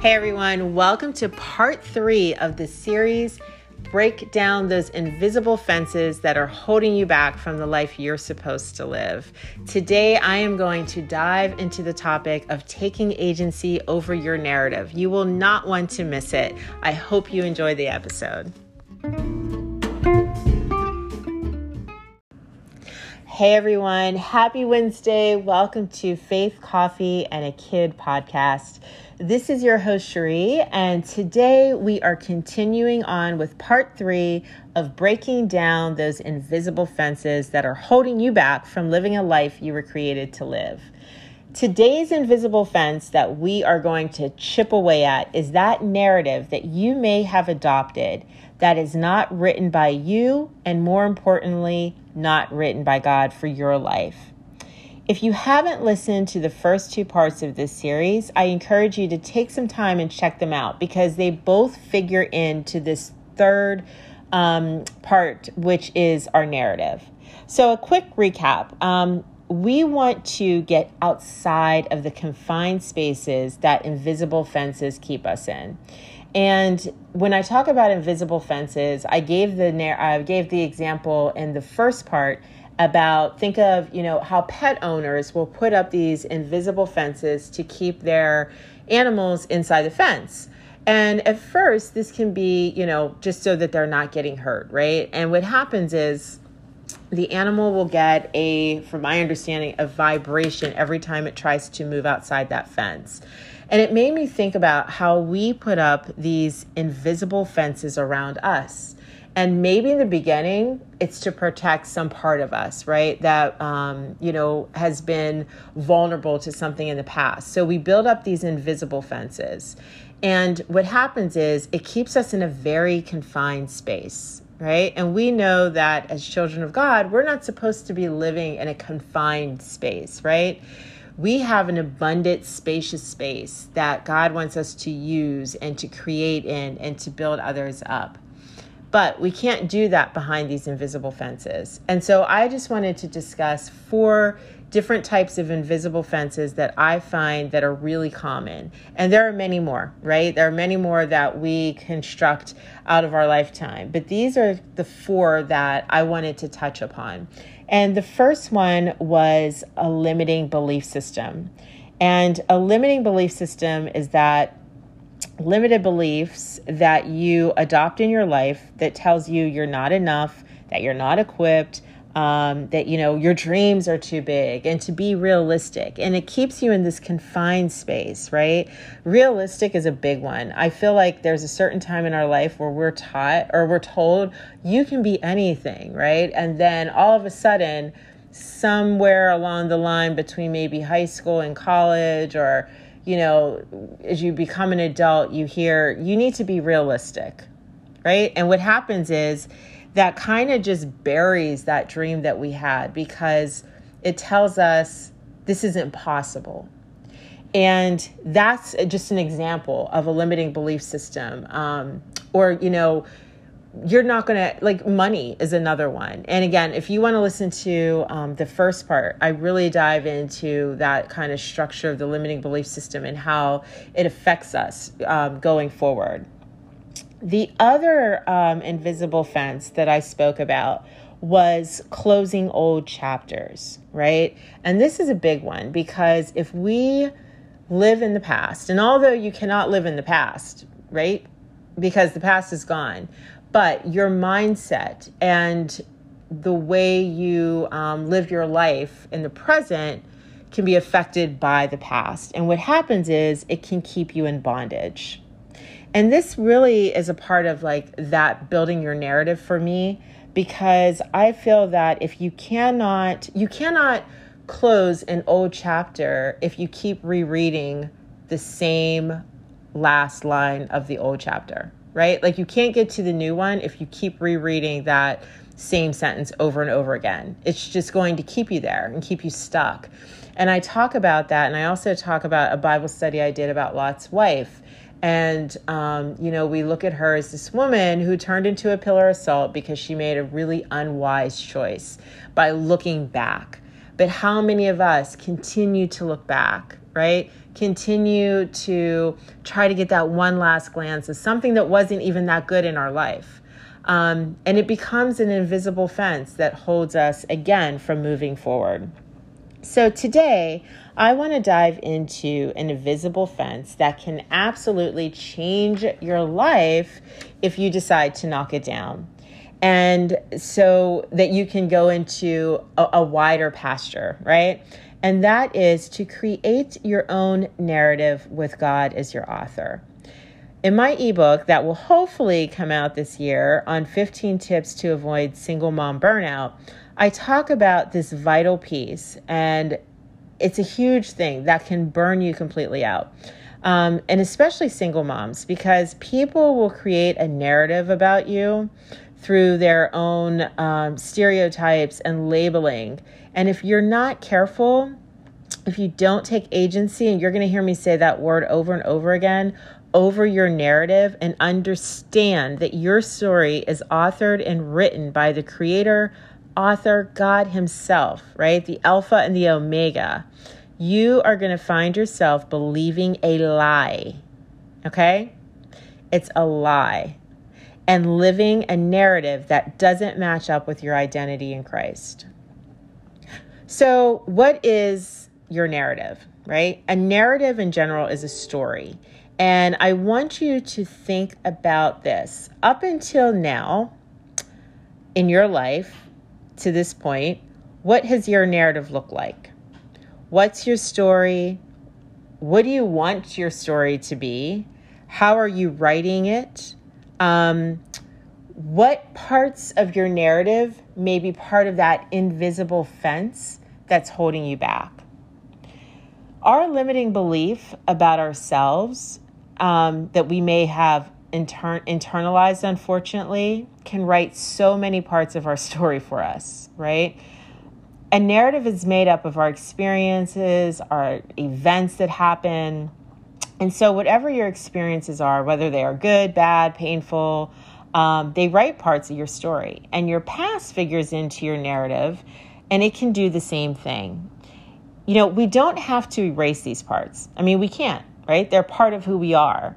Hey everyone, welcome to part three of the series Break Down Those Invisible Fences That Are Holding You Back from the Life You're Supposed to Live. Today, I am going to dive into the topic of taking agency over your narrative. You will not want to miss it. I hope you enjoy the episode. Hey everyone, happy Wednesday. Welcome to Faith, Coffee, and a Kid podcast. This is your host, Cherie, and today we are continuing on with part three of breaking down those invisible fences that are holding you back from living a life you were created to live. Today's invisible fence that we are going to chip away at is that narrative that you may have adopted that is not written by you, and more importantly, not written by God for your life. If you haven't listened to the first two parts of this series, I encourage you to take some time and check them out because they both figure into this third um, part, which is our narrative. So, a quick recap. Um, we want to get outside of the confined spaces that invisible fences keep us in. And when I talk about invisible fences, I gave the I gave the example in the first part about think of you know how pet owners will put up these invisible fences to keep their animals inside the fence and at first this can be you know just so that they're not getting hurt right and what happens is the animal will get a from my understanding a vibration every time it tries to move outside that fence. And it made me think about how we put up these invisible fences around us. And maybe in the beginning it's to protect some part of us right that um, you know has been vulnerable to something in the past. So we build up these invisible fences. And what happens is it keeps us in a very confined space right and we know that as children of god we're not supposed to be living in a confined space right we have an abundant, spacious space that God wants us to use and to create in and to build others up. But we can't do that behind these invisible fences. And so I just wanted to discuss four different types of invisible fences that I find that are really common. And there are many more, right? There are many more that we construct out of our lifetime. But these are the four that I wanted to touch upon. And the first one was a limiting belief system. And a limiting belief system is that limited beliefs that you adopt in your life that tells you you're not enough, that you're not equipped, um, that you know your dreams are too big, and to be realistic. And it keeps you in this confined space, right? Realistic is a big one. I feel like there's a certain time in our life where we're taught or we're told you can be anything, right? And then all of a sudden, somewhere along the line between maybe high school and college or you know, as you become an adult, you hear you need to be realistic, right? And what happens is that kind of just buries that dream that we had because it tells us this isn't possible. And that's just an example of a limiting belief system. Um, or, you know, you're not to like money is another one and again if you want to listen to um, the first part i really dive into that kind of structure of the limiting belief system and how it affects us um, going forward the other um, invisible fence that i spoke about was closing old chapters right and this is a big one because if we live in the past and although you cannot live in the past right because the past is gone but your mindset and the way you um, live your life in the present can be affected by the past. And what happens is it can keep you in bondage. And this really is a part of like that building your narrative for me because I feel that if you cannot, you cannot close an old chapter if you keep rereading the same last line of the old chapter right? Like you can't get to the new one if you keep rereading that same sentence over and over again. It's just going to keep you there and keep you stuck. And I talk about that. And I also talk about a Bible study I did about Lot's wife. And, um, you know, we look at her as this woman who turned into a pillar of salt because she made a really unwise choice by looking back. But how many of us continue to look back right? Continue to try to get that one last glance of something that wasn't even that good in our life. Um, and it becomes an invisible fence that holds us again from moving forward. So today, I want to dive into an invisible fence that can absolutely change your life if you decide to knock it down. And so that you can go into a, a wider pasture, right? And that is to create your own narrative with God as your author. In my ebook that will hopefully come out this year on 15 tips to avoid single mom burnout, I talk about this vital piece, and it's a huge thing that can burn you completely out. Um, and especially single moms, because people will create a narrative about you through their own um, stereotypes and labeling. And if you're not careful, if you don't take agency, and you're going to hear me say that word over and over again, over your narrative and understand that your story is authored and written by the creator, author, God Himself, right? The Alpha and the Omega. You are going to find yourself believing a lie, okay? It's a lie. And living a narrative that doesn't match up with your identity in Christ. So, what is your narrative, right? A narrative in general is a story. And I want you to think about this. Up until now, in your life, to this point, what has your narrative looked like? What's your story? What do you want your story to be? How are you writing it? Um, what parts of your narrative may be part of that invisible fence that's holding you back? Our limiting belief about ourselves um, that we may have inter- internalized, unfortunately, can write so many parts of our story for us, right? A narrative is made up of our experiences, our events that happen. And so, whatever your experiences are, whether they are good, bad, painful, um, they write parts of your story. And your past figures into your narrative, and it can do the same thing. You know, we don't have to erase these parts. I mean, we can't, right? They're part of who we are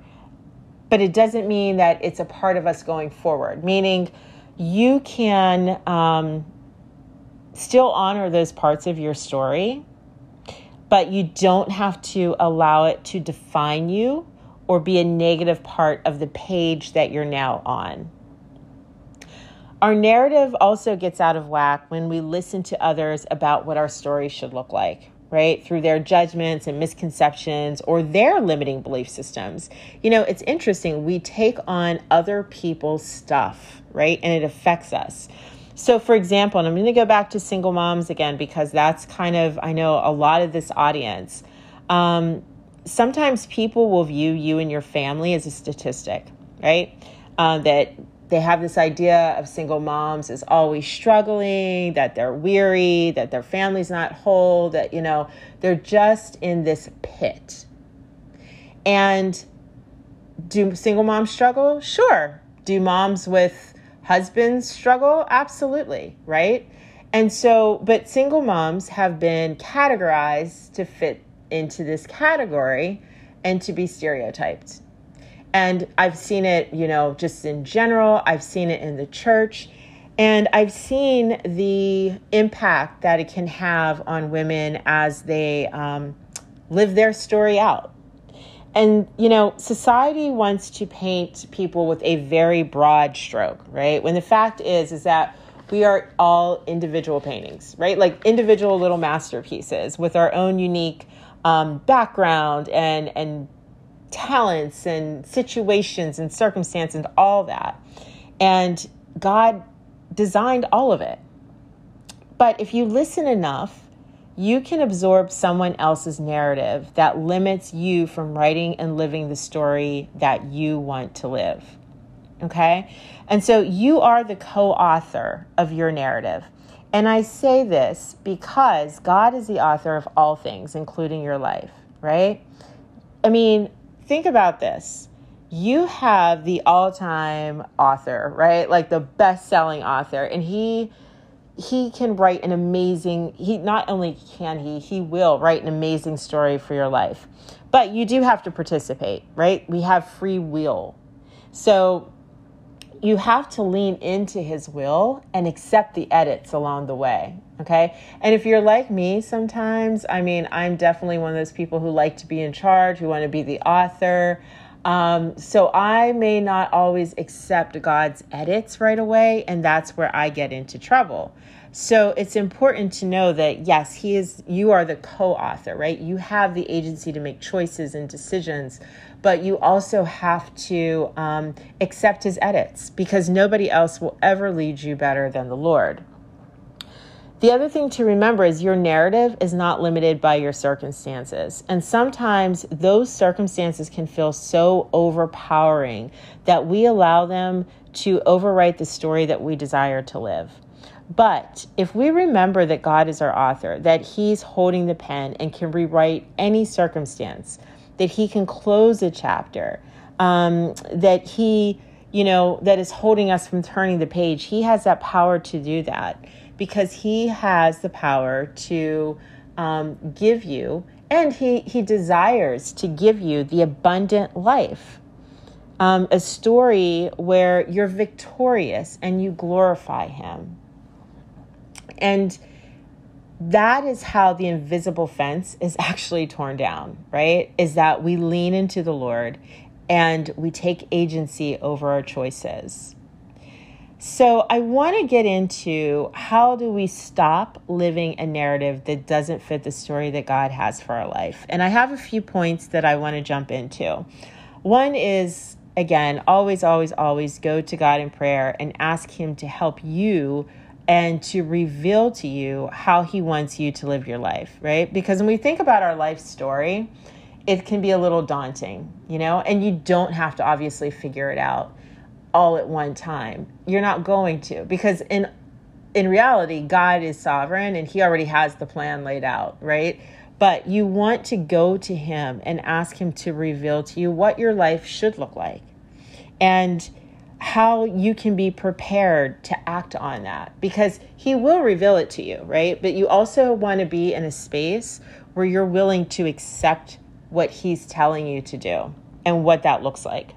but it doesn't mean that it's a part of us going forward, meaning you can um, still honor those parts of your story, but you don't have to allow it to define you or be a negative part of the page that you're now on. Our narrative also gets out of whack when we listen to others about what our story should look like right? Through their judgments and misconceptions or their limiting belief systems. You know, it's interesting. We take on other people's stuff, right? And it affects us. So, for example, and I'm going to go back to single moms again because that's kind of, I know, a lot of this audience. Um, sometimes people will view you and your family as a statistic, right? Uh, that they have this idea of single moms as always struggling, that they're weary, that their family's not whole, that, you know, they're just in this pit. And do single moms struggle? Sure. Do moms with husbands struggle? Absolutely, right? And so, but single moms have been categorized to fit into this category and to be stereotyped. And I've seen it, you know, just in general, I've seen it in the church, and I've seen the impact that it can have on women as they um, live their story out. And, you know, society wants to paint people with a very broad stroke, right? When the fact is, is that we are all individual paintings, right? Like individual little masterpieces with our own unique um, background and, and talents and situations and circumstances and all that. And God designed all of it. But if you listen enough, you can absorb someone else's narrative that limits you from writing and living the story that you want to live. Okay? And so you are the co author of your narrative. And I say this because God is the author of all things, including your life, right? I mean, think about this. You have the all-time author, right? Like the best-selling author, and he he can write an amazing he not only can he he will write an amazing story for your life but you do have to participate right we have free will so you have to lean into his will and accept the edits along the way okay and if you're like me sometimes i mean i'm definitely one of those people who like to be in charge who want to be the author um, so I may not always accept God's edits right away, and that's where I get into trouble. So it's important to know that yes, he is you are the co-author, right? You have the agency to make choices and decisions, but you also have to um, accept his edits because nobody else will ever lead you better than the Lord. The other thing to remember is your narrative is not limited by your circumstances. And sometimes those circumstances can feel so overpowering that we allow them to overwrite the story that we desire to live. But if we remember that God is our author, that He's holding the pen and can rewrite any circumstance, that He can close a chapter, um, that He, you know, that is holding us from turning the page, He has that power to do that because he has the power to um, give you, and he, he desires to give you the abundant life. Um, a story where you're victorious and you glorify him. And that is how the invisible fence is actually torn down, right? Is that we lean into the Lord and we take agency over our choices. So, I want to get into how do we stop living a narrative that doesn't fit the story that God has for our life. And I have a few points that I want to jump into. One is, again, always, always, always go to God in prayer and ask Him to help you and to reveal to you how He wants you to live your life, right? Because when we think about our life story, it can be a little daunting, you know, and you don't have to obviously figure it out all at one time. You're not going to because in in reality God is sovereign and he already has the plan laid out, right? But you want to go to him and ask him to reveal to you what your life should look like and how you can be prepared to act on that because he will reveal it to you, right? But you also want to be in a space where you're willing to accept what he's telling you to do and what that looks like.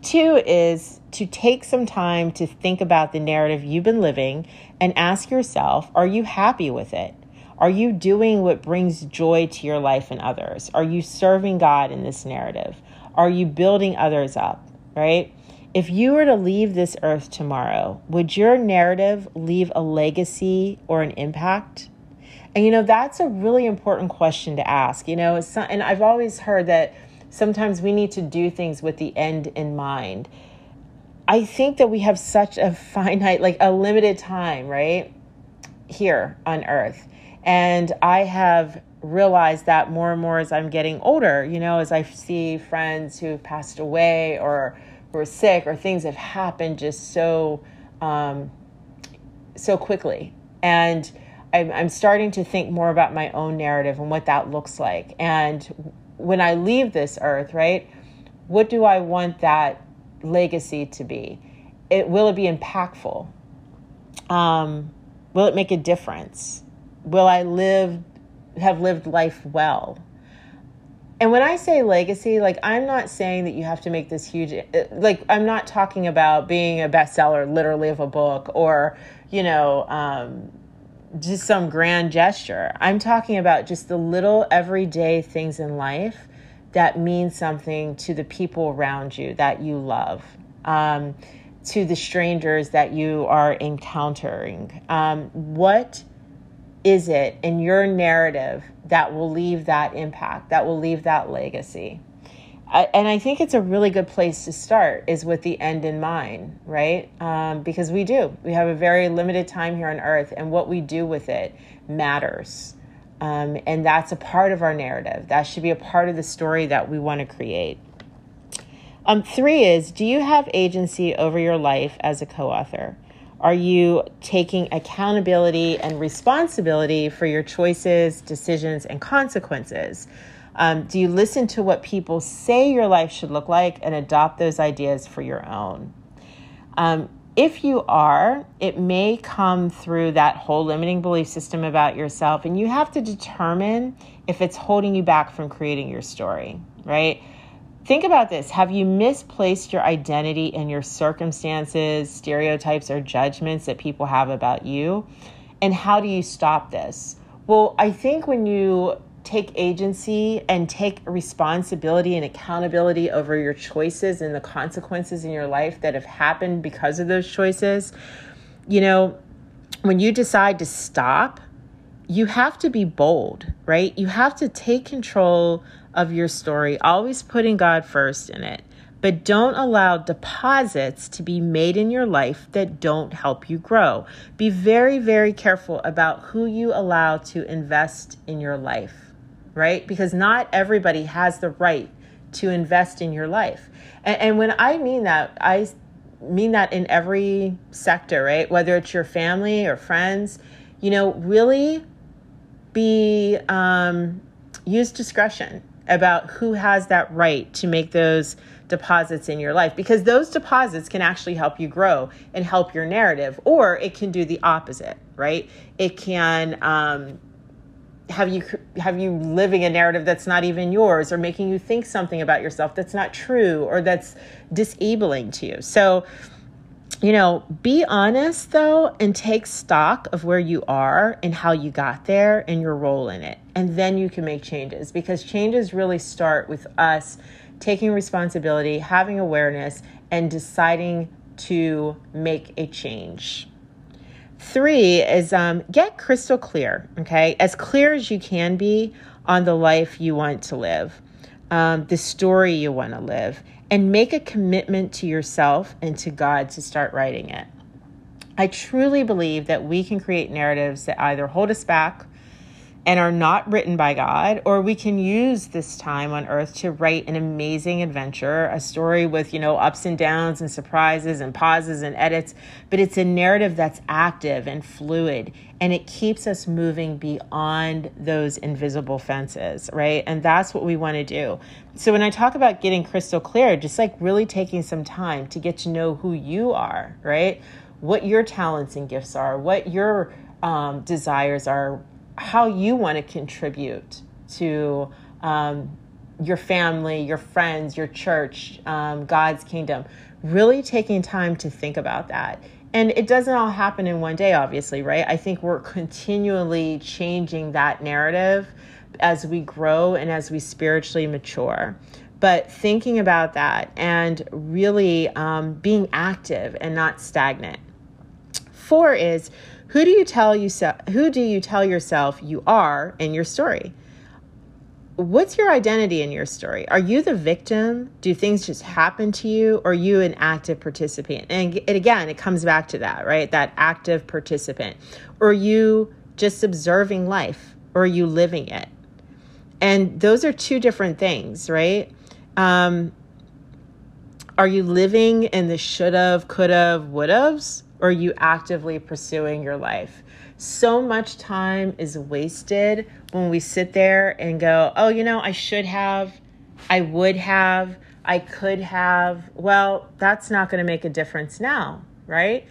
Two is to take some time to think about the narrative you've been living and ask yourself are you happy with it? Are you doing what brings joy to your life and others? Are you serving God in this narrative? Are you building others up? Right? If you were to leave this earth tomorrow, would your narrative leave a legacy or an impact? And you know, that's a really important question to ask. You know, and I've always heard that sometimes we need to do things with the end in mind. I think that we have such a finite, like a limited time, right? Here on earth. And I have realized that more and more as I'm getting older, you know, as I see friends who've passed away or who are sick or things have happened just so, um, so quickly. And I'm, I'm starting to think more about my own narrative and what that looks like. And when I leave this earth, right? What do I want that legacy to be? It will it be impactful? Um, will it make a difference? Will I live have lived life well? And when I say legacy, like I'm not saying that you have to make this huge like I'm not talking about being a bestseller literally of a book or, you know, um, just some grand gesture. I'm talking about just the little everyday things in life that mean something to the people around you that you love, um, to the strangers that you are encountering. Um, what is it in your narrative that will leave that impact, that will leave that legacy? and I think it's a really good place to start is with the end in mind, right? Um, because we do. We have a very limited time here on earth, and what we do with it matters. Um, and that's a part of our narrative. That should be a part of the story that we want to create. Um, three is do you have agency over your life as a co author? Are you taking accountability and responsibility for your choices, decisions, and consequences? Um, do you listen to what people say your life should look like and adopt those ideas for your own? Um, if you are, it may come through that whole limiting belief system about yourself, and you have to determine if it's holding you back from creating your story, right? Think about this. Have you misplaced your identity in your circumstances, stereotypes, or judgments that people have about you? And how do you stop this? Well, I think when you take agency and take responsibility and accountability over your choices and the consequences in your life that have happened because of those choices, you know, when you decide to stop, you have to be bold, right? You have to take control of your story, always putting God first in it. But don't allow deposits to be made in your life that don't help you grow. Be very, very careful about who you allow to invest in your life right? Because not everybody has the right to invest in your life. And, and, when I mean that, I mean that in every sector, right? Whether it's your family or friends, you know, really be, um, use discretion about who has that right to make those deposits in your life because those deposits can actually help you grow and help your narrative, or it can do the opposite, right? It can, um, have you have you living a narrative that's not even yours or making you think something about yourself that's not true or that's disabling to you so you know be honest though and take stock of where you are and how you got there and your role in it. And then you can make changes because changes really start with us taking responsibility having awareness and deciding to make a change. Three is um, get crystal clear, okay? As clear as you can be on the life you want to live, um, the story you want to live, and make a commitment to yourself and to God to start writing it. I truly believe that we can create narratives that either hold us back and are not written by God, or we can use this time on earth to write an amazing adventure, a story with, you know, ups and downs and surprises and pauses and edits, but it's a narrative that's active and fluid and it keeps us moving beyond those invisible fences, right? And that's what we want to do. So when I talk about getting crystal clear, just like really taking some time to get to know who you are, right? What your talents and gifts are, what your um, desires are, how you want to contribute to um, your family, your friends, your church, um, God's kingdom. Really taking time to think about that. And it doesn't all happen in one day, obviously, right? I think we're continually changing that narrative as we grow and as we spiritually mature. But thinking about that and really um, being active and not stagnant. Four is who do you tell you who do you tell yourself you are in your story? What's your identity in your story? Are you the victim? Do things just happen to you? Or are you an active participant? And it, again, it comes back to that, right? That active participant. Or are you just observing life? Or are you living it? And those are two different things, right? Um, are you living in the should have, could have, would have's? or are you actively pursuing your life? So much time is wasted when we sit there and go, oh, you know, I should have, I would have, I could have. Well, that's not going to make a difference now, right?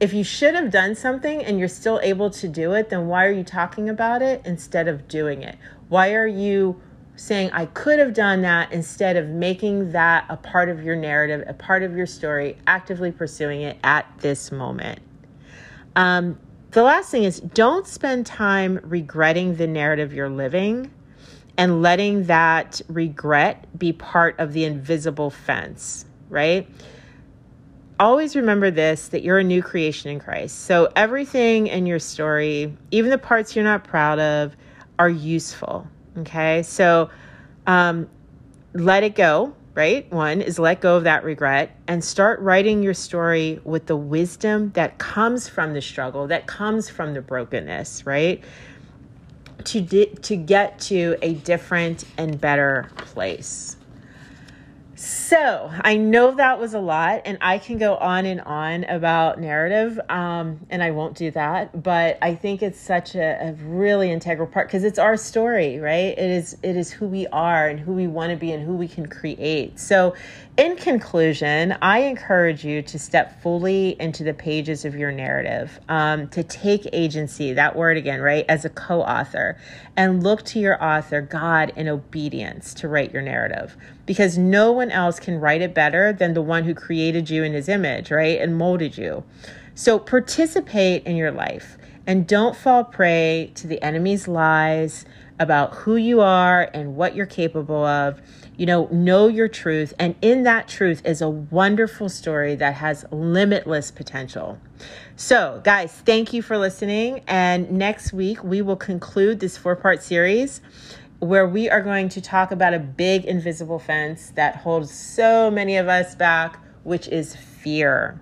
If you should have done something and you're still able to do it, then why are you talking about it instead of doing it? Why are you saying, I could have done that instead of making that a part of your narrative, a part of your story, actively pursuing it at this moment. Um, the last thing is don't spend time regretting the narrative you're living and letting that regret be part of the invisible fence, right? Always remember this that you're a new creation in Christ. So everything in your story, even the parts you're not proud of, are useful Okay. So um, let it go, right? One is let go of that regret and start writing your story with the wisdom that comes from the struggle, that comes from the brokenness, right? To, di- to get to a different and better place. So I know that was a lot, and I can go on and on about narrative, um, and I won't do that. But I think it's such a, a really integral part because it's our story, right? It is it is who we are and who we want to be and who we can create. So in conclusion, I encourage you to step fully into the pages of your narrative, um, to take agency, that word again, right, as a co author, and look to your author, God, in obedience to write your narrative. Because no one else can write it better than the one who created you in his image, right, and molded you. So participate in your life and don't fall prey to the enemy's lies about who you are and what you're capable of. You know, know your truth. And in that truth is a wonderful story that has limitless potential. So, guys, thank you for listening. And next week, we will conclude this four part series where we are going to talk about a big invisible fence that holds so many of us back, which is fear.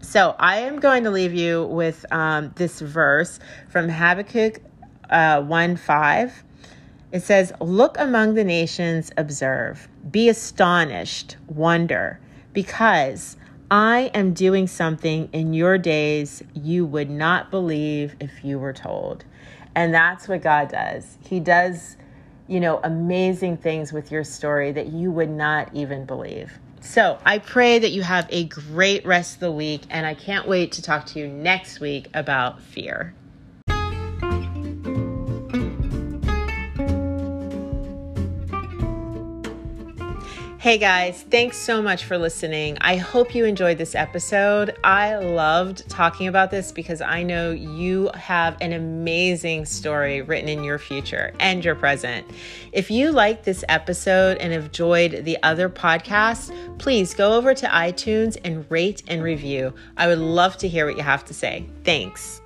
So I am going to leave you with um, this verse from Habakkuk uh, 1 5. It says, Look among the nations, observe, be astonished, wonder, because I am doing something in your days you would not believe if you were told. And that's what God does. He does, you know, amazing things with your story that you would not even believe. So I pray that you have a great rest of the week, and I can't wait to talk to you next week about fear. Hey guys, thanks so much for listening. I hope you enjoyed this episode. I loved talking about this because I know you have an amazing story written in your future and your present. If you liked this episode and have enjoyed the other podcasts, please go over to iTunes and rate and review. I would love to hear what you have to say. Thanks.